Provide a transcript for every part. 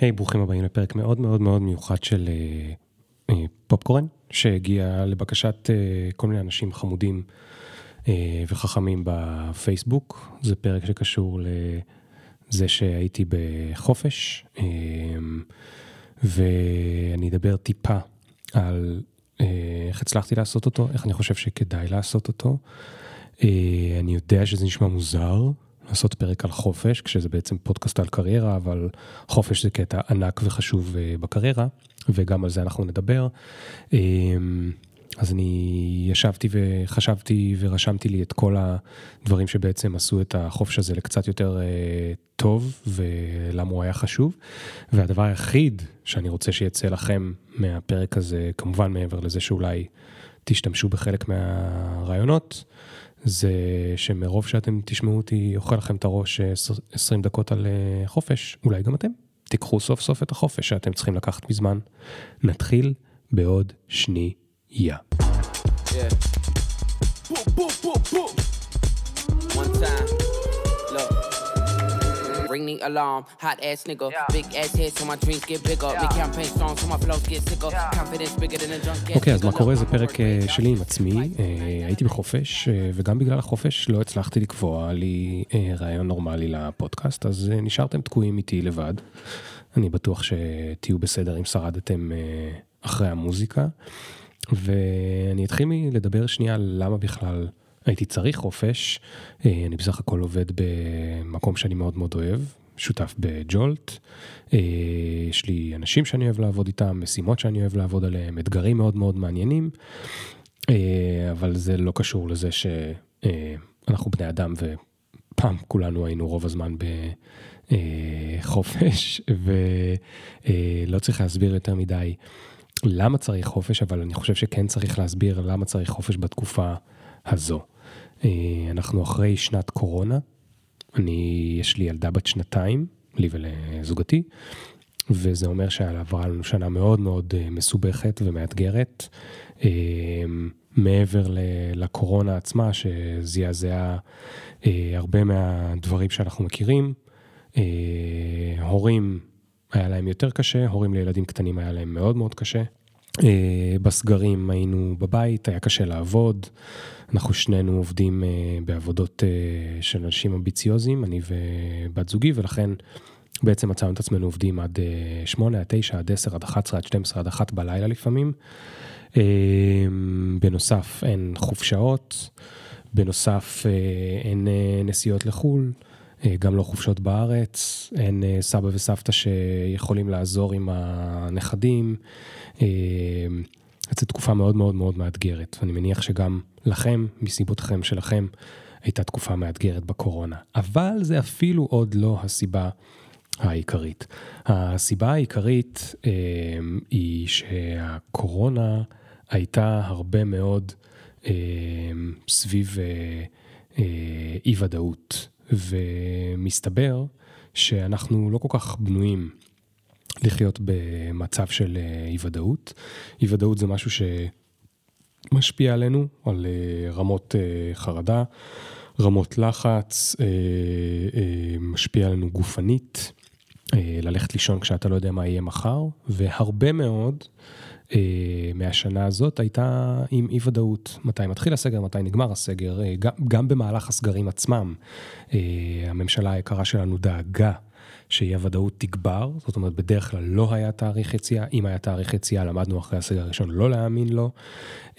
היי, hey, ברוכים הבאים לפרק מאוד מאוד מאוד מיוחד של uh, uh, פופקורן, שהגיע לבקשת uh, כל מיני אנשים חמודים uh, וחכמים בפייסבוק. זה פרק שקשור לזה שהייתי בחופש, uh, ואני אדבר טיפה על uh, איך הצלחתי לעשות אותו, איך אני חושב שכדאי לעשות אותו. Uh, אני יודע שזה נשמע מוזר. לעשות פרק על חופש, כשזה בעצם פודקאסט על קריירה, אבל חופש זה קטע ענק וחשוב אה, בקריירה, וגם על זה אנחנו נדבר. אמ, אז אני ישבתי וחשבתי ורשמתי לי את כל הדברים שבעצם עשו את החופש הזה לקצת יותר אה, טוב, ולמה הוא היה חשוב. והדבר היחיד שאני רוצה שיצא לכם מהפרק הזה, כמובן מעבר לזה שאולי תשתמשו בחלק מהרעיונות, זה שמרוב שאתם תשמעו אותי אוכל לכם את הראש 20 דקות על אה, חופש, אולי גם אתם תיקחו סוף סוף את החופש שאתם צריכים לקחת מזמן. נתחיל בעוד שנייה. Yeah. Ring the alarm. Hot ass nigga, yeah. big ass head so my dreams get bigger. Yeah. Make campaign strong so my flows get sicker. Yeah. Confidence bigger than a drunk אוקיי, אז מה קורה? זה פרק שלי עם עצמי. הייתי בחופש, וגם בגלל החופש לא הצלחתי לקבוע לי רעיון נורמלי לפודקאסט, אז נשארתם תקועים איתי לבד. אני בטוח שתהיו בסדר אם שרדתם אחרי המוזיקה. ואני אתחיל מלדבר שנייה על למה בכלל הייתי צריך חופש, אה, אני בסך הכל עובד במקום שאני מאוד מאוד אוהב, שותף בג'ולט, אה, יש לי אנשים שאני אוהב לעבוד איתם, משימות שאני אוהב לעבוד עליהם, אתגרים מאוד מאוד מעניינים, אה, אבל זה לא קשור לזה שאנחנו בני אדם ופעם כולנו היינו רוב הזמן בחופש, ולא צריך להסביר יותר מדי למה צריך חופש, אבל אני חושב שכן צריך להסביר למה צריך חופש בתקופה. הזו. אה, אנחנו אחרי שנת קורונה, אני, יש לי ילדה בת שנתיים, לי ולזוגתי, וזה אומר שעברה לנו שנה מאוד מאוד אה, מסובכת ומאתגרת. אה, מעבר לקורונה עצמה, שזעזעה הרבה מהדברים שאנחנו מכירים. הורים, היה להם יותר קשה, הורים לילדים קטנים היה להם מאוד מאוד קשה. בסגרים היינו בבית, היה קשה לעבוד. אנחנו שנינו עובדים uh, בעבודות uh, של אנשים אמביציוזיים, אני ובת זוגי, ולכן בעצם מצאנו את עצמנו עובדים עד uh, 8, עד 9, עד 10, עד 11, עד 12, עד 1 בלילה לפעמים. בנוסף, אין חופשאות, בנוסף, אין נסיעות לחו"ל. גם לא חופשות בארץ, אין סבא וסבתא שיכולים לעזור עם הנכדים. זו תקופה מאוד מאוד מאוד מאתגרת, ואני מניח שגם לכם, מסיבותיכם שלכם, הייתה תקופה מאתגרת בקורונה. אבל זה אפילו עוד לא הסיבה העיקרית. הסיבה העיקרית אה, היא שהקורונה הייתה הרבה מאוד אה, סביב אה, אה, אי ודאות, ומסתבר שאנחנו לא כל כך בנויים לחיות במצב של אה, אי ודאות. אי ודאות זה משהו שמשפיע עלינו, על אה, רמות אה, חרדה, רמות לחץ, משפיע עלינו גופנית, ללכת לישון כשאתה לא יודע מה יהיה מחר, והרבה מאוד מהשנה הזאת הייתה עם אי ודאות. מתי מתחיל הסגר, מתי נגמר הסגר, גם, גם במהלך הסגרים עצמם. הממשלה היקרה שלנו דאגה שאי הוודאות תגבר, זאת אומרת בדרך כלל לא היה תאריך יציאה, אם היה תאריך יציאה למדנו אחרי הסגר הראשון לא להאמין לו,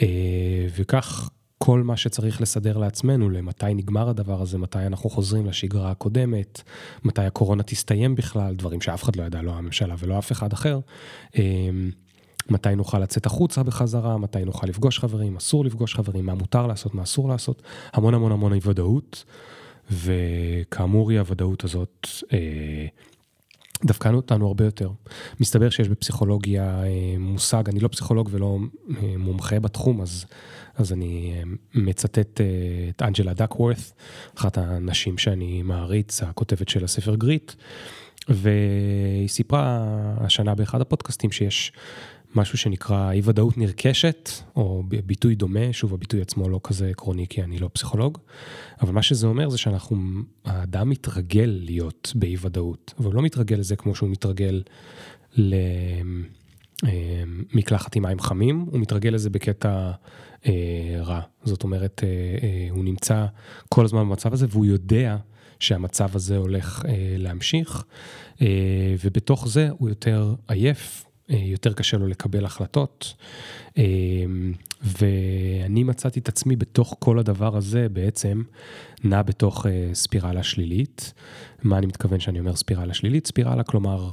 אה, וכך כל מה שצריך לסדר לעצמנו, למתי נגמר הדבר הזה, מתי אנחנו חוזרים לשגרה הקודמת, מתי הקורונה תסתיים בכלל, דברים שאף אחד לא ידע, לא הממשלה ולא אף אחד אחר. אה, מתי נוכל לצאת החוצה בחזרה, מתי נוכל לפגוש חברים, אסור לפגוש חברים, מה מותר לעשות, מה אסור לעשות, המון המון המון אי ודאות. וכאמור, היא הוודאות הזאת אה, דווקא אותנו הרבה יותר. מסתבר שיש בפסיכולוגיה אה, מושג, אני לא פסיכולוג ולא אה, מומחה בתחום, אז, אז אני אה, מצטט את אנג'לה דקוורת, אחת הנשים שאני מעריץ, הכותבת של הספר גריט, והיא סיפרה השנה באחד הפודקאסטים שיש משהו שנקרא אי ודאות נרכשת, או ביטוי דומה, שוב הביטוי עצמו לא כזה עקרוני כי אני לא פסיכולוג, אבל מה שזה אומר זה שאנחנו, האדם מתרגל להיות באי ודאות, אבל הוא לא מתרגל לזה כמו שהוא מתרגל למקלחת עם מים חמים, הוא מתרגל לזה בקטע אה, רע. זאת אומרת, אה, אה, הוא נמצא כל הזמן במצב הזה והוא יודע שהמצב הזה הולך אה, להמשיך, אה, ובתוך זה הוא יותר עייף, יותר קשה לו לקבל החלטות. אה, ואני מצאתי את עצמי בתוך כל הדבר הזה בעצם נע בתוך אה, ספירלה שלילית. מה אני מתכוון שאני אומר ספירלה שלילית? ספירלה, כלומר,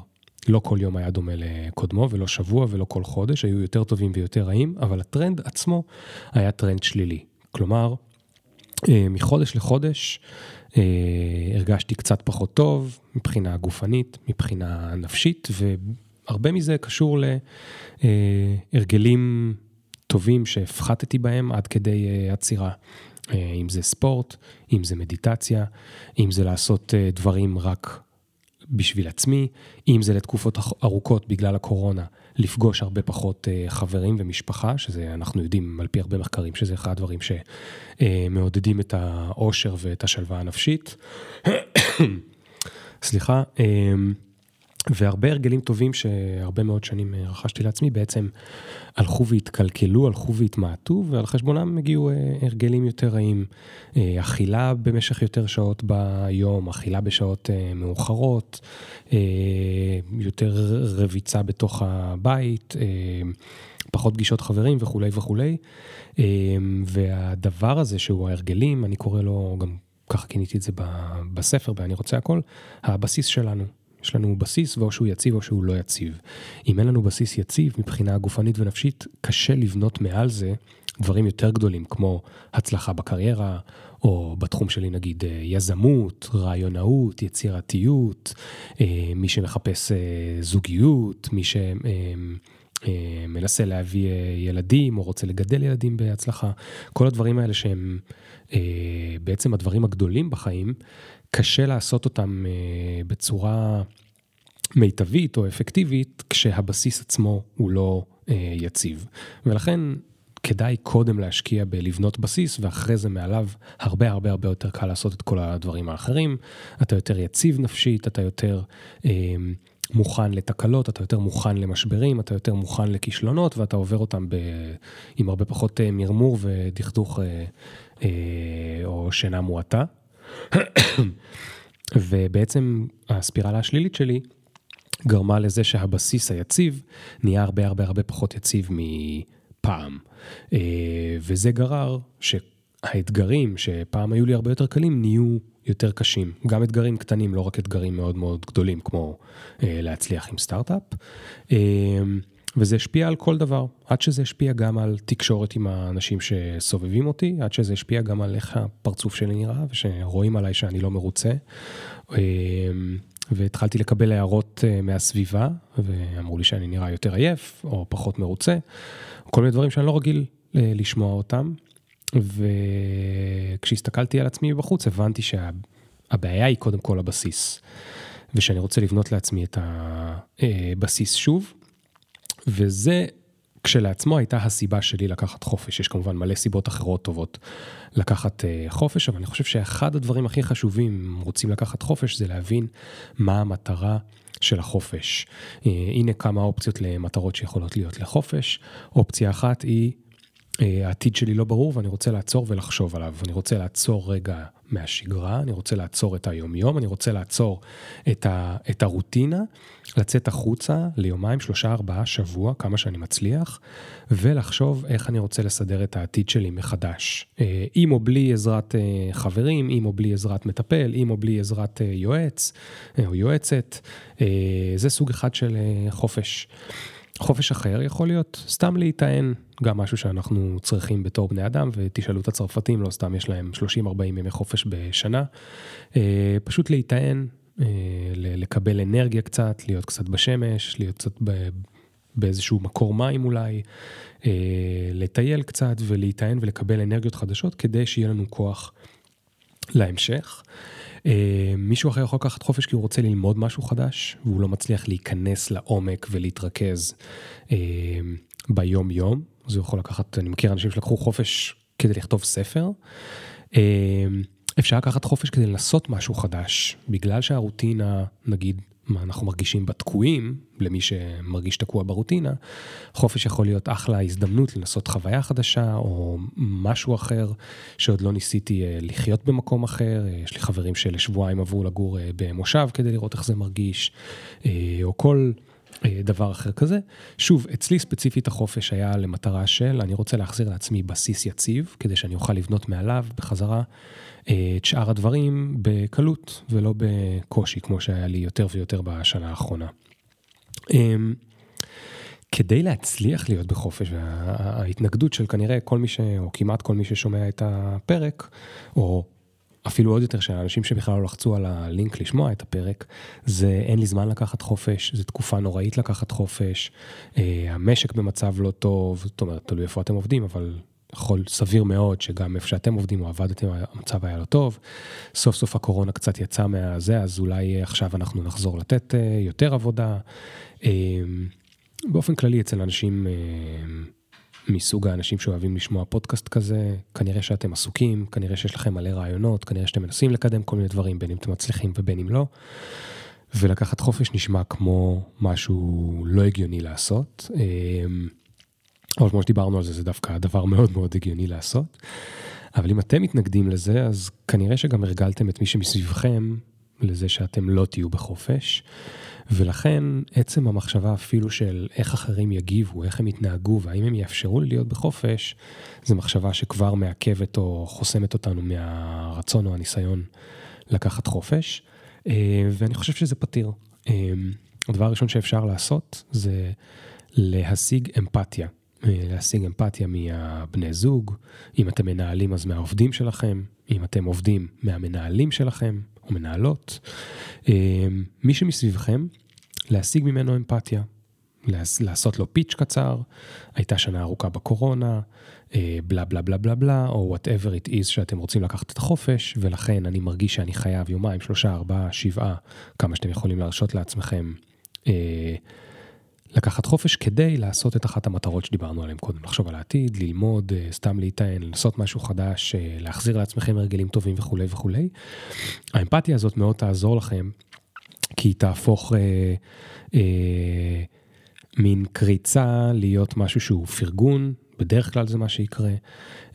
לא כל יום היה דומה לקודמו, ולא שבוע ולא כל חודש, היו יותר טובים ויותר רעים, אבל הטרנד עצמו היה טרנד שלילי. כלומר, מחודש לחודש הרגשתי קצת פחות טוב מבחינה גופנית, מבחינה נפשית, והרבה מזה קשור להרגלים טובים שהפחתתי בהם עד כדי עצירה. אם זה ספורט, אם זה מדיטציה, אם זה לעשות דברים רק בשביל עצמי, אם זה לתקופות ארוכות בגלל הקורונה, לפגוש הרבה פחות חברים ומשפחה, שזה אנחנו יודעים על פי הרבה מחקרים שזה אחד הדברים שמעודדים את האושר ואת השלווה הנפשית. סליחה. והרבה הרגלים טובים שהרבה מאוד שנים אה, רכשתי לעצמי בעצם הלכו והתקלקלו, הלכו והתמעטו ועל חשבונם הגיעו אה, הרגלים יותר רעים. אה, אכילה במשך יותר שעות ביום, אכילה בשעות מאוחרות, יותר רביצה בתוך הבית, פחות פגישות חברים וכולי וכולי. והדבר הזה שהוא ההרגלים, אני קורא לו גם ככה כיניתי את זה בספר, ב"אני רוצה הכל", הבסיס שלנו. יש לנו בסיס ואו שהוא יציב או שהוא לא יציב. אם אין לנו בסיס יציב מבחינה גופנית ונפשית, קשה לבנות מעל זה דברים יותר גדולים, כמו הצלחה בקריירה, או בתחום שלי נגיד אה, יזמות, רעיונאות, יצירתיות, אה, מי שמחפש אה, זוגיות, מי שמנסה להביא ילדים או רוצה לגדל ילדים בהצלחה, כל הדברים האלה שהם בעצם הדברים הגדולים בחיים, קשה לעשות אותם אה, בצורה מיטבית או אפקטיבית כשהבסיס עצמו הוא לא אה, יציב. ולכן כדאי קודם להשקיע בלבנות בסיס ואחרי זה מעליו הרבה הרבה הרבה יותר קל לעשות את כל הדברים האחרים. אתה יותר יציב נפשית, אתה יותר אה, מוכן לתקלות, אתה יותר מוכן למשברים, אתה יותר מוכן לכישלונות ואתה עובר אותם ב, עם הרבה פחות אה, מרמור ודכדוך אה, אה, או שינה מועטה. ובעצם הספירלה השלילית שלי גרמה לזה שהבסיס היציב נהיה הרבה הרבה הרבה פחות יציב מפעם. אה, וזה גרר שהאתגרים שפעם היו לי הרבה יותר קלים נהיו יותר קשים. גם אתגרים קטנים, לא רק אתגרים מאוד מאוד גדולים כמו אה, להצליח עם סטארט-אפ. וזה השפיע על כל דבר, עד שזה השפיע גם על תקשורת עם האנשים שסובבים אותי, עד שזה השפיע גם על איך הפרצוף שלי נראה, ושרואים עליי שאני לא מרוצה. אמ, והתחלתי לקבל הערות אה, מהסביבה, ואמרו לי שאני נראה יותר עייף, או פחות מרוצה, כל מיני דברים שאני לא רגיל אה, לשמוע אותם. וכשהסתכלתי על עצמי בחוץ, הבנתי שהבעיה היא קודם כל הבסיס. ושאני רוצה לבנות לעצמי את הבסיס אה, שוב, וזה כשלעצמו הייתה הסיבה שלי לקחת חופש. יש כמובן מלא סיבות אחרות טובות לקחת uh, חופש, אבל אני חושב שאחד הדברים הכי חשובים, אם רוצים לקחת חופש, זה להבין מה המטרה של החופש. Uh, הנה כמה אופציות למטרות שיכולות להיות לחופש. אופציה אחת היא אה, העתיד שלי לא ברור ואני רוצה לעצור ולחשוב עליו. אני רוצה לעצור רגע מהשגרה, אני רוצה לעצור את היומיום, אני רוצה לעצור את, ה, את הרוטינה, לצאת החוצה ליומיים, שלושה, ארבעה, שבוע, כמה שאני מצליח, ולחשוב איך אני רוצה לסדר את העתיד שלי מחדש. אה, עם או בלי עזרת אה, חברים, עם או בלי עזרת מטפל, עם או בלי עזרת יועץ או יועצת, זה סוג אחד של חופש. חופש אחר יכול להיות סתם להיטען, גם משהו שאנחנו צריכים בתור בני אדם, ותשאלו את הצרפתים, לא סתם יש להם 30-40 ימי חופש בשנה. אה, פשוט להיטען, אה, לקבל אנרגיה קצת, להיות קצת בשמש, להיות קצת באיזשהו מקור מים אולי, אה, לטייל קצת ולהיטען ולקבל אנרגיות חדשות כדי שיהיה לנו כוח להמשך. מישהו אחר יכול לקחת חופש כי הוא רוצה ללמוד משהו חדש, והוא לא מצליח להיכנס לעומק ולהתרכז ביום יום. אז הוא יכול לקחת, אני מכיר אנשים שלקחו חופש כדי לכתוב ספר. אפשר לקחת חופש כדי לנסות משהו חדש, בגלל שהרוטינה, נגיד, מה אנחנו מרגישים בתקועים, למי שמרגיש תקוע ברוטינה, חופש יכול להיות אחלה הזדמנות לנסות חוויה חדשה או משהו אחר שעוד לא ניסיתי אה, לחיות במקום אחר. אה, יש לי חברים שלשבועיים עברו לגור אה, במושב כדי לראות איך זה מרגיש, או כל דבר אחר כזה. שוב, אצלי ספציפית החופש היה למטרה של, אני רוצה להחזיר לעצמי בסיס יציב, כדי שאני אוכל לבנות מעליו בחזרה את שאר הדברים בקלות ולא בקושי, כמו שהיה לי יותר ויותר בשנה האחרונה. אמ, כדי להצליח להיות בחופש, וההתנגדות של כנראה כל מי ש... או כמעט כל מי ששומע את הפרק, או אפילו עוד יותר שהאנשים שבכלל לא לחצו על הלינק לשמוע את הפרק, זה אין לי זמן לקחת חופש, זו תקופה נוראית לקחת חופש, אה, המשק במצב לא טוב, זאת אומרת, תלוי איפה אתם עובדים, אבל יכול סביר מאוד שגם איפה שאתם עובדים או עבדתם, המצב היה לא טוב. סוף סוף הקורונה קצת יצא מהזה, אז אולי עכשיו אנחנו נחזור לתת אה, יותר עבודה. אה, באופן כללי אצל אנשים מסוג האנשים שאוהבים לשמוע פודקאסט כזה, כנראה שאתם עסוקים, כנראה שיש לכם מלא רעיונות, כנראה שאתם מנסים לקדם כל מיני דברים, בין אם אתם מצליחים ובין אם לא. ולקחת חופש נשמע כמו משהו לא הגיוני לעשות. אבל כמו שדיברנו על זה, זה דווקא דבר מאוד מאוד הגיוני לעשות. אבל אם אתם מתנגדים לזה, אז כנראה שגם הרגלתם את מי שמסביבכם לזה שאתם לא תהיו בחופש. ולכן עצם המחשבה אפילו של איך אחרים יגיבו, איך הם יתנהגו והאם הם יאפשרו לי להיות בחופש, זו מחשבה שכבר מעכבת או חוסמת אותנו מהרצון או הניסיון לקחת חופש. אה, ואני חושב שזה פתיר. אה, הדבר הראשון שאפשר לעשות זה להשיג אמפתיה. אה, להשיג אמפתיה מהבני זוג, אם אתם מנהלים אז מהעובדים שלכם, אם אתם עובדים מהמנהלים שלכם או מנהלות. אה, מי שמסביבכם, להשיג ממנו אמפתיה, לעשות לו פיץ' קצר, הייתה שנה ארוכה בקורונה, אה, בלה בלה בלה בלה בלה, או whatever it is שאתם רוצים לקחת את החופש, ולכן אני מרגיש שאני חייב יומיים, שלושה, ארבעה, שבעה, כמה שאתם יכולים להרשות לעצמכם. לקחת חופש כדי לעשות את אחת המטרות שדיברנו עליהן קודם, לחשוב על העתיד, ללמוד, אה, סתם להיטען, לנסות משהו חדש, אה, להחזיר לעצמכם הרגלים טובים וכולי וכולי. האמפתיה הזאת מאוד תעזור לכם, כי היא תהפוך אה, אה, מין קריצה להיות משהו שהוא פרגון, בדרך כלל זה מה שיקרה,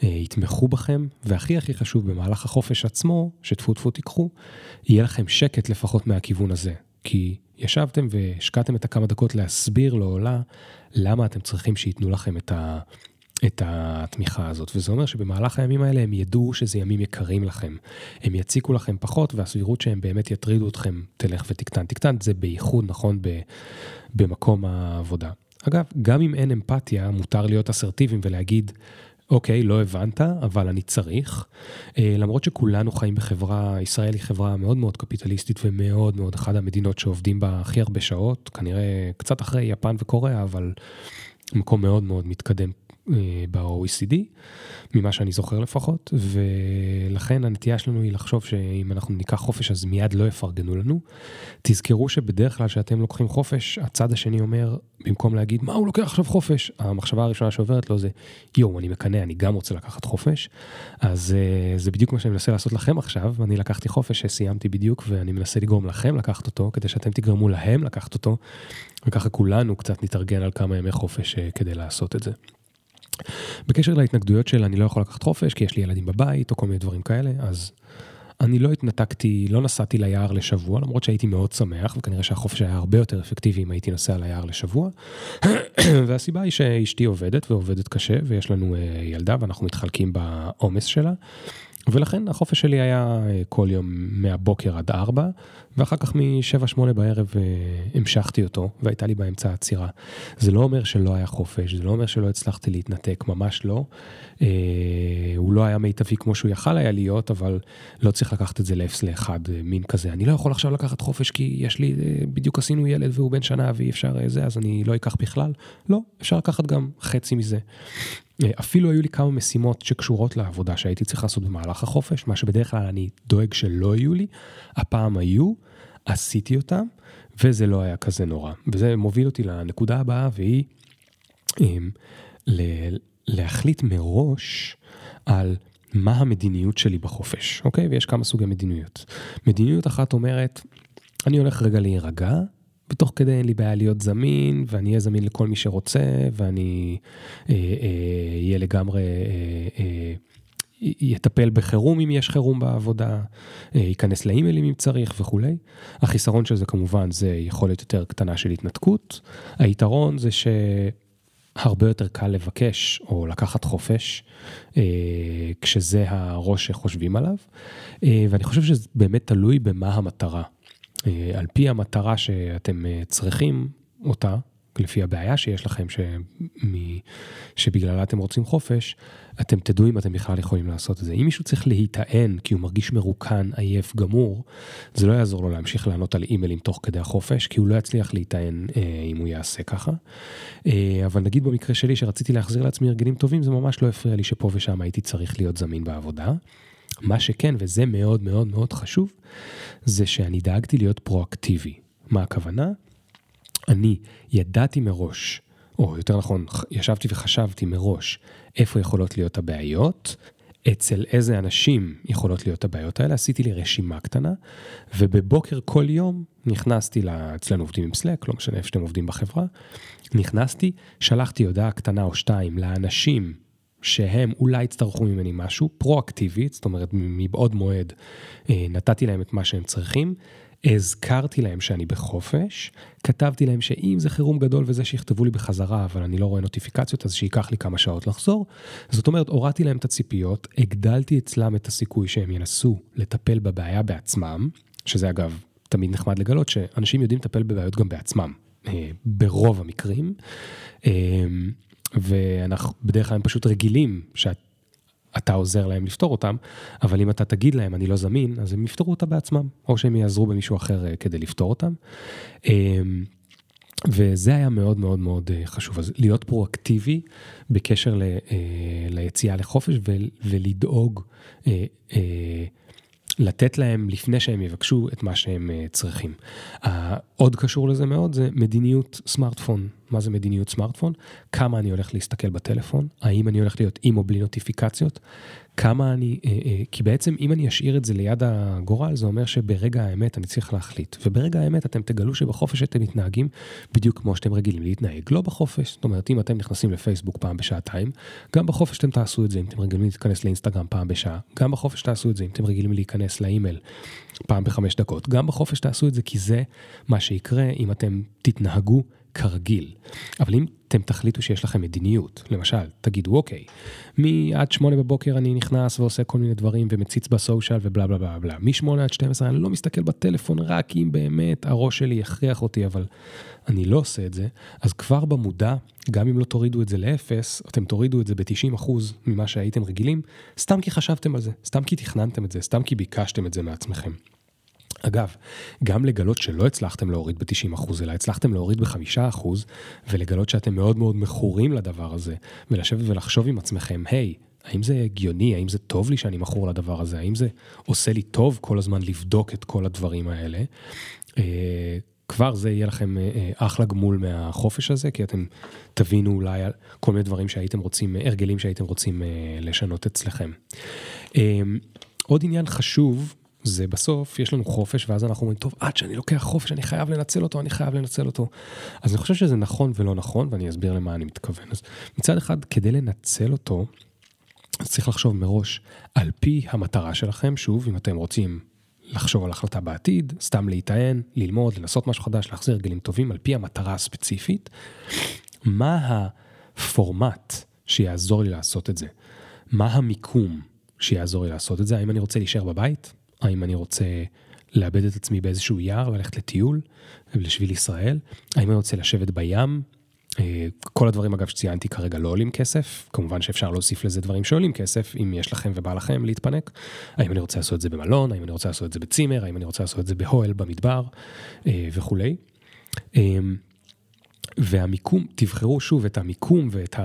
אה, יתמכו בכם, והכי הכי חשוב במהלך החופש עצמו, שטפו טפו תיקחו, יהיה לכם שקט לפחות מהכיוון הזה. כי ישבתם והשקעתם את הכמה דקות להסביר לעולה למה אתם צריכים שייתנו לכם את, ה, את התמיכה הזאת. וזה אומר שבמהלך הימים האלה הם ידעו שזה ימים יקרים לכם. הם יציקו לכם פחות, והסבירות שהם באמת יטרידו אתכם תלך ותקטן. תקטן זה בייחוד נכון ב, במקום העבודה. אגב, גם אם אין אמפתיה, מותר להיות אסרטיביים ולהגיד, אוקיי, לא הבנת, אבל אני צריך. אה, למרות שכולנו חיים בחברה, ישראל היא חברה מאוד מאוד קפיטליסטית ומאוד מאוד אחת המדינות שעובדים בה הכי הרבה שעות, כנראה קצת אחרי יפן וקוריאה, אבל מקום מאוד מאוד מתקדם ב-OECD, ממה שאני זוכר לפחות, ולכן הנטייה שלנו היא לחשוב שאם אנחנו ניקח חופש אז מיד לא יפרגנו לנו. תזכרו שבדרך כלל כשאתם לוקחים חופש, הצד השני אומר, במקום להגיד, מה הוא לוקח עכשיו חופש? המחשבה הראשונה שעוברת לו זה, יואו, אני מקנא, אני גם רוצה לקחת חופש. אז אה, זה בדיוק מה שאני מנסה לעשות לכם עכשיו, אני לקחתי חופש שסיימתי בדיוק, ואני מנסה לגרום לכם לקחת אותו, כדי שאתם תגרמו להם לקחת אותו, וככה כולנו קצת נתארגן על כמה ימי חופש אה, כדי לעשות את זה. בקשר להתנגדויות של אני לא יכול לקחת חופש כי יש לי ילדים בבית או כל מיני דברים כאלה, אז אני לא התנתקתי, לא נסעתי ליער לשבוע, למרות שהייתי מאוד שמח, וכנראה שהחופש היה הרבה יותר אפקטיבי אם הייתי נוסע ליער לשבוע. והסיבה היא שאשתי עובדת ועובדת קשה, ויש לנו אה, ילדה ואנחנו מתחלקים בעומס שלה. ולכן החופש שלי היה אה, כל יום מהבוקר עד ארבע, ואחר כך משבע שמונה בערב אה, המשכתי אותו, והייתה לי באמצע עצירה. זה לא אומר שלא היה חופש, זה לא אומר שלא הצלחתי להתנתק, ממש לא. אה, הוא לא היה מיטבי כמו שהוא יכל היה להיות, אבל לא צריך לקחת את זה לאפס לאחד, מין כזה. אני לא יכול עכשיו לקחת חופש כי יש לי, בדיוק עשינו ילד והוא בן שנה ואי אפשר זה, אז אני לא אקח בכלל. לא, אפשר לקחת גם חצי מזה. אפילו היו לי כמה משימות שקשורות לעבודה שהייתי צריך לעשות במהלך החופש, מה שבדרך כלל אני דואג שלא יהיו לי, הפעם היו, עשיתי אותם, וזה לא היה כזה נורא. וזה מוביל אותי לנקודה הבאה, והיא להחליט מראש על מה המדיניות שלי בחופש, אוקיי? ויש כמה סוגי מדיניות. מדיניות אחת אומרת, אני הולך רגע להירגע, ותוך כדי אין לי בעיה להיות זמין, ואני אהיה זמין לכל מי שרוצה, ואני אהיה אה, אה, לגמרי, אה, אה, יטפל בחירום אם יש חירום בעבודה, אה, ייכנס לאימיילים אם צריך וכולי. החיסרון של זה כמובן זה יכולת יותר קטנה של התנתקות. היתרון זה ש... הרבה יותר קל לבקש או לקחת חופש, אה, כשזה הראש שחושבים עליו, אה, ואני חושב שזה באמת תלוי במה המטרה. אה, על פי המטרה שאתם אה, צריכים אותה, לפי הבעיה שיש לכם, שמ... שבגללה אתם רוצים חופש, אתם תדעו אם אתם בכלל יכולים לעשות את זה. אם מישהו צריך להיטען כי הוא מרגיש מרוקן, עייף, גמור, זה לא יעזור לו להמשיך לענות על אימיילים תוך כדי החופש, כי הוא לא יצליח להיטען אה, אם הוא יעשה ככה. אה, אבל נגיד במקרה שלי, שרציתי להחזיר לעצמי הרגלים טובים, זה ממש לא הפריע לי שפה ושם הייתי צריך להיות זמין בעבודה. מה שכן, וזה מאוד מאוד מאוד חשוב, זה שאני דאגתי להיות פרואקטיבי. מה הכוונה? אני ידעתי מראש, או יותר נכון, ישבתי וחשבתי מראש איפה יכולות להיות הבעיות, אצל איזה אנשים יכולות להיות הבעיות האלה, עשיתי לי רשימה קטנה, ובבוקר כל יום נכנסתי, לה, אצלנו עובדים עם סלק, לא משנה איפה שאתם עובדים בחברה, נכנסתי, שלחתי הודעה קטנה או שתיים לאנשים שהם אולי יצטרכו ממני משהו, פרואקטיבית, זאת אומרת מבעוד מועד אה, נתתי להם את מה שהם צריכים, הזכרתי להם שאני בחופש, כתבתי להם שאם זה חירום גדול וזה שיכתבו לי בחזרה, אבל אני לא רואה נוטיפיקציות, אז שייקח לי כמה שעות לחזור. זאת אומרת, הורדתי להם את הציפיות, הגדלתי אצלם את הסיכוי שהם ינסו לטפל בבעיה בעצמם, שזה אגב תמיד נחמד לגלות שאנשים יודעים לטפל בבעיות גם בעצמם, אה, ברוב המקרים. ואנחנו בדרך כלל הם פשוט רגילים שאת אתה עוזר להם לפתור אותם, אבל אם אתה תגיד להם, אני לא זמין, אז הם יפתרו אותה בעצמם, או שהם יעזרו במישהו אחר אה, כדי לפתור אותם. אמ, וזה היה מאוד מאוד מאוד אה, חשוב. אז להיות פרואקטיבי בקשר ל, אה, ליציאה לחופש ולדאוג, לתת להם לפני שהם יבקשו את מה שהם צריכים. עוד קשור לזה מאוד זה מדיניות סמארטפון. מה זה מדיניות סמארטפון, כמה אני הולך להסתכל בטלפון, האם אני הולך להיות עם או בלי נוטיפיקציות, כמה אני, אה, אה, כי בעצם אם אני אשאיר את זה ליד הגורל, זה אומר שברגע האמת אני צריך להחליט. וברגע האמת אתם תגלו שבחופש אתם מתנהגים בדיוק כמו שאתם רגילים להתנהג, לא בחופש. זאת אומרת, אם אתם נכנסים לפייסבוק פעם בשעתיים, גם בחופש אתם תעשו את זה אם אתם רגילים להתכנס לאינסטגרם פעם בשעה, גם בחופש תעשו את זה אם אתם רגילים להיכנס לאימייל פעם בחמש דקות, גם בחופש תעשו את זה כי זה מה שיקרה אם אתם תתנהגו כרגיל. אבל אם אתם תחליטו שיש לכם מדיניות, למשל, תגידו, אוקיי, מעד שמונה בבוקר אני נכנס ועושה כל מיני דברים ומציץ בסושיאל ובלה בלה בלה בלה. משמונה עד 12 אני לא מסתכל בטלפון רק אם באמת הראש שלי יכריח אותי, אבל אני לא עושה את זה, אז כבר במודע, גם אם לא תורידו את זה לאפס, אתם תורידו את זה ב-90% ממה שהייתם רגילים, סתם כי חשבתם על זה, סתם כי תכננתם את זה, סתם כי ביקשתם את זה מעצמכם. אגב, גם לגלות שלא הצלחתם להוריד ב-90%, אלא הצלחתם להוריד ב-5%, ולגלות שאתם מאוד מאוד מכורים לדבר הזה, ולשבת ולחשוב עם עצמכם, היי, האם זה הגיוני, האם זה טוב לי שאני מכור לדבר הזה, האם זה עושה לי טוב כל הזמן לבדוק את כל הדברים האלה. אה, כבר זה יהיה לכם אה, אה, אחלה גמול מהחופש הזה, כי אתם תבינו אולי כל מיני דברים שהייתם רוצים, הרגלים שהייתם רוצים לשנות אצלכם. עוד עניין חשוב זה בסוף, יש לנו חופש, ואז אנחנו אומרים, טוב, עד שאני לוקח חופש, אני חייב לנצל אותו, אני חייב לנצל אותו. אז אני חושב שזה נכון ולא נכון, ואני אסביר למה אני מתכוון. אז מצד אחד, כדי לנצל אותו, אז צריך לחשוב מראש על פי המטרה שלכם, שוב, אם אתם רוצים לחשוב על החלטה בעתיד, סתם להיטען, ללמוד, לנסות משהו חדש, להחזיר רגלים טובים, על פי המטרה הספציפית, מה הפורמט שיעזור לי לעשות את זה? מה המיקום שיעזור לי לעשות את זה? האם אני רוצה להישאר בבית? האם אני רוצה לאבד את עצמי באיזשהו יער, ללכת לטיול, לשביל ישראל? האם אני רוצה לשבת בים? אה, כל הדברים אגב שציינתי כרגע לא עולים כסף, כמובן שאפשר להוסיף לזה דברים שעולים כסף, אם יש לכם ובא לכם להתפנק. האם אני רוצה לעשות את זה במלון, האם אני רוצה לעשות את זה בצימר, האם אני רוצה לעשות את זה באוהל במדבר אה, וכולי. אה, והמיקום, תבחרו שוב את המיקום ואת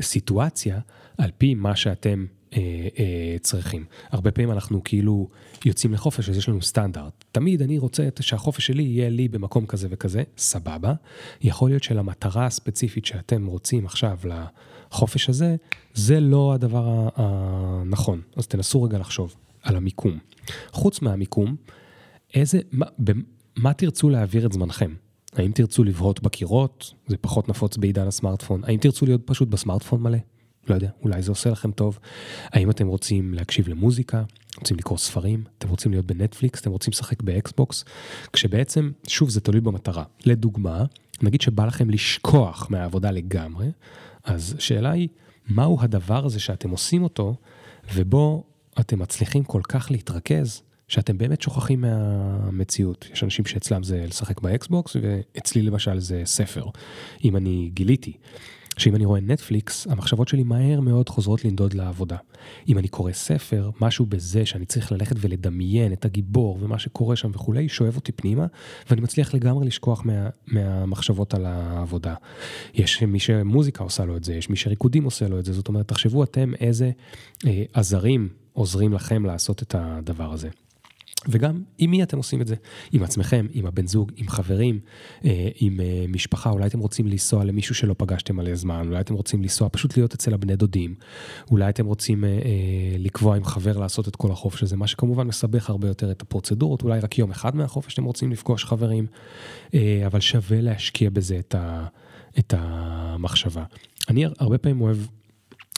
הסיטואציה על פי מה שאתם צריכים. הרבה פעמים אנחנו כאילו יוצאים לחופש, אז יש לנו סטנדרט. תמיד אני רוצה שהחופש שלי יהיה לי במקום כזה וכזה, סבבה. יכול להיות שלמטרה הספציפית שאתם רוצים עכשיו לחופש הזה, זה לא הדבר הנכון. אז תנסו רגע לחשוב על המיקום. חוץ מהמיקום, איזה, מה, במה תרצו להעביר את זמנכם? האם תרצו לבהות בקירות? זה פחות נפוץ בעידן הסמארטפון. האם תרצו להיות פשוט בסמארטפון מלא? לא יודע, אולי זה עושה לכם טוב. האם אתם רוצים להקשיב למוזיקה, רוצים לקרוא ספרים, אתם רוצים להיות בנטפליקס, אתם רוצים לשחק באקסבוקס, כשבעצם, שוב, זה תלוי במטרה. לדוגמה, נגיד שבא לכם לשכוח מהעבודה לגמרי, אז השאלה היא, מהו הדבר הזה שאתם עושים אותו, ובו אתם מצליחים כל כך להתרכז, שאתם באמת שוכחים מהמציאות. יש אנשים שאצלם זה לשחק באקסבוקס, ואצלי למשל זה ספר, אם אני גיליתי. שאם אני רואה נטפליקס, המחשבות שלי מהר מאוד חוזרות לנדוד לעבודה. אם אני קורא ספר, משהו בזה שאני צריך ללכת ולדמיין את הגיבור ומה שקורה שם וכולי, שואב אותי פנימה, ואני מצליח לגמרי לשכוח מה, מהמחשבות על העבודה. יש מי שמוזיקה עושה לו את זה, יש מי שריקודים עושה לו את זה, זאת אומרת, תחשבו אתם איזה אה, עזרים עוזרים לכם לעשות את הדבר הזה. וגם עם מי אתם עושים את זה, עם עצמכם, עם הבן זוג, עם חברים, אה, עם אה, משפחה, אולי אתם רוצים לנסוע למישהו שלא פגשתם מלא זמן, אולי אתם רוצים לנסוע פשוט להיות אצל הבני דודים, אולי אתם רוצים אה, לקבוע עם חבר לעשות את כל החופש הזה, מה שכמובן מסבך הרבה יותר את הפרוצדורות, אולי רק יום אחד מהחופש אתם רוצים לפגוש חברים, אבל שווה להשקיע בזה את, ה, את המחשבה. אני הרבה פעמים אוהב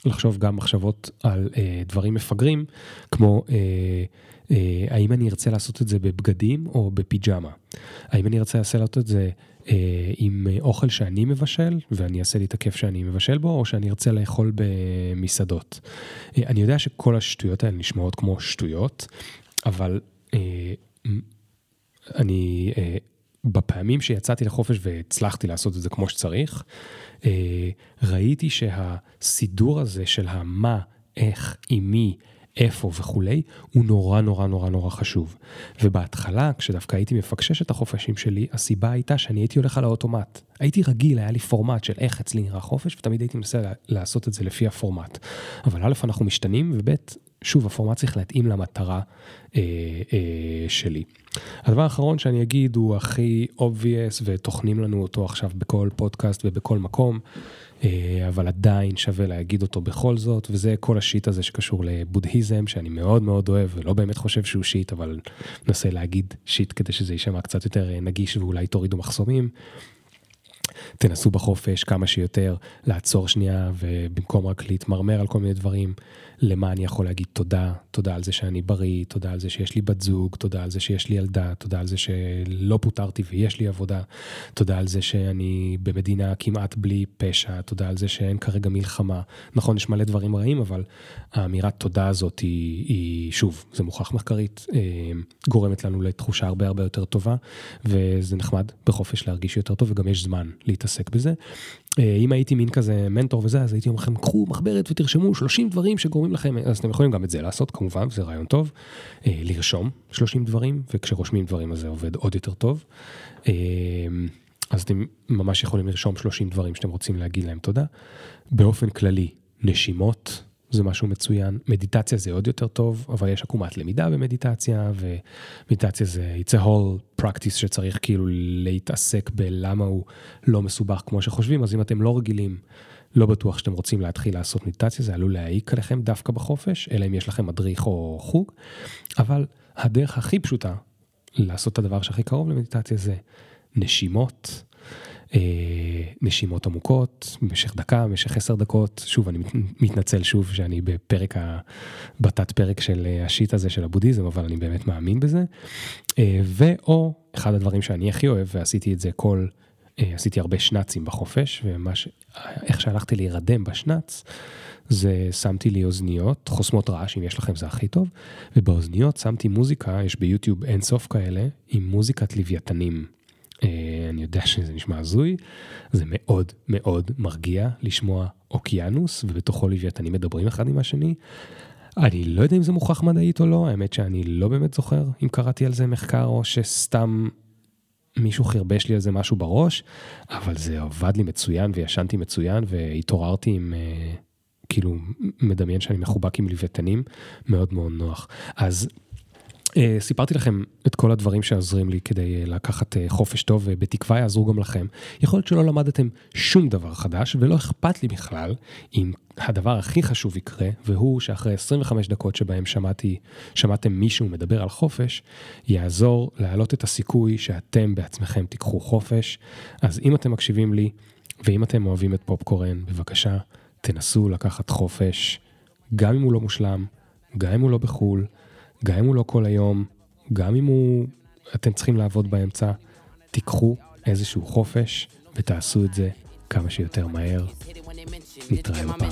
לחשוב גם מחשבות על דברים מפגרים, כמו... אה, האם אני ארצה לעשות את זה בבגדים או בפיג'מה? האם אני ארצה לעשות את זה אה, עם אוכל שאני מבשל, ואני אעשה לי את הכיף שאני מבשל בו, או שאני ארצה לאכול במסעדות? אה, אני יודע שכל השטויות האלה נשמעות כמו שטויות, אבל אה, אני... אה, בפעמים שיצאתי לחופש והצלחתי לעשות את זה כמו שצריך, אה, ראיתי שהסידור הזה של המה, איך, עם מי, איפה וכולי, הוא נורא נורא נורא נורא חשוב. ובהתחלה, כשדווקא הייתי מפקשש את החופשים שלי, הסיבה הייתה שאני הייתי הולך על האוטומט. הייתי רגיל, היה לי פורמט של איך אצלי נראה חופש, ותמיד הייתי מנסה לעשות את זה לפי הפורמט. אבל א', אנחנו משתנים, וב', שוב, הפורמט צריך להתאים למטרה אה, אה, שלי. הדבר האחרון שאני אגיד הוא הכי obvious, וטוחנים לנו אותו עכשיו בכל פודקאסט ובכל מקום. אה, אבל עדיין שווה להגיד אותו בכל זאת, וזה כל השיט הזה שקשור לבודהיזם, שאני מאוד מאוד אוהב, ולא באמת חושב שהוא שיט, אבל מנסה להגיד שיט כדי שזה יישמע קצת יותר אה, נגיש ואולי תורידו מחסומים. תנסו בחופש כמה שיותר לעצור שנייה ובמקום רק להתמרמר על כל מיני דברים, למה אני יכול להגיד תודה, תודה על זה שאני בריא, תודה על זה שיש לי בת זוג, תודה על זה שיש לי ילדה, תודה על זה שלא פוטרתי ויש לי עבודה, תודה על זה שאני במדינה כמעט בלי פשע, תודה על זה שאין כרגע מלחמה. נכון, יש מלא דברים רעים, אבל האמירת תודה הזאת היא, היא שוב, זה מוכח מחקרית, אה, גורמת לנו לתחושה הרבה הרבה יותר טובה, וזה נחמד בחופש להרגיש יותר טוב, וגם יש זמן להתעסק בזה. אה, אם הייתי מין כזה מנטור וזה, אז הייתי אומר לכם, קחו מחברת ותרשמו 30 דברים שגורמים לכם, אז אתם יכולים גם את זה לעשות כמובן, זה רעיון טוב. אה, לרשום 30 דברים, וכשרושמים דברים אז זה עובד עוד יותר טוב. אה, אז אתם ממש יכולים לרשום 30 דברים שאתם רוצים להגיד להם תודה. באופן כללי, נשימות, זה משהו מצוין. מדיטציה זה עוד יותר טוב, אבל יש עקומת למידה במדיטציה, ומדיטציה זה, it's a whole practice שצריך כאילו להתעסק בלמה הוא לא מסובך כמו שחושבים, אז אם אתם לא רגילים, לא בטוח שאתם רוצים להתחיל לעשות מדיטציה, זה עלול להעיק עליכם דווקא בחופש, אלא אם יש לכם מדריך או חוג, אבל הדרך הכי פשוטה לעשות את הדבר שהכי קרוב למדיטציה זה נשימות. אה, נשימות עמוקות במשך דקה, במשך עשר דקות. שוב, אני מתנצל שוב שאני בפרק, ה... בתת פרק של אה, השיט הזה של הבודהיזם, אבל אני באמת מאמין בזה. אה, ואו, אחד הדברים שאני הכי אוהב, ועשיתי את זה כל, עשיתי הרבה שנאצים בחופש, ואיך שהלכתי להירדם בשנץ, זה שמתי לי אוזניות, חוסמות רעש, אם יש לכם זה הכי טוב, ובאוזניות שמתי מוזיקה, יש ביוטיוב אין סוף כאלה, עם מוזיקת לוויתנים. אני יודע שזה נשמע הזוי, זה מאוד מאוד מרגיע לשמוע אוקיינוס ובתוכו לוויתנים מדברים אחד עם השני. אני לא יודע אם זה מוכח מדעית או לא, האמת שאני לא באמת זוכר אם קראתי על זה מחקר או שסתם מישהו חרבש לי על זה משהו בראש, אבל זה עבד לי מצוין וישנתי מצוין והתעוררתי עם, אה, כאילו, מדמיין שאני מחובק עם לוויתנים, מאוד מאוד נוח. אז סיפרתי לכם את כל הדברים שעוזרים לי כדי אה, לקחת אה, חופש טוב, ובתקווה יעזרו גם לכם. יכול להיות שלא למדתם שום דבר חדש, ולא אכפת לי בכלל אם הדבר הכי חשוב יקרה, והוא שאחרי 25 דקות שבהם שמעתי, שמעתם מישהו מדבר על חופש, יעזור להעלות את הסיכוי שאתם בעצמכם תיקחו חופש. אז אם אתם מקשיבים לי, ואם אתם אוהבים את פופקורן, בבקשה, תנסו לקחת חופש, גם אם הוא לא מושלם, גם אם הוא לא בחו"ל. גם אם הוא לא כל היום, גם אם הוא, אתם צריכים לעבוד באמצע, תיקחו איזשהו חופש ותעשו את זה כמה שיותר מהר. נתראה בפעם הבאה.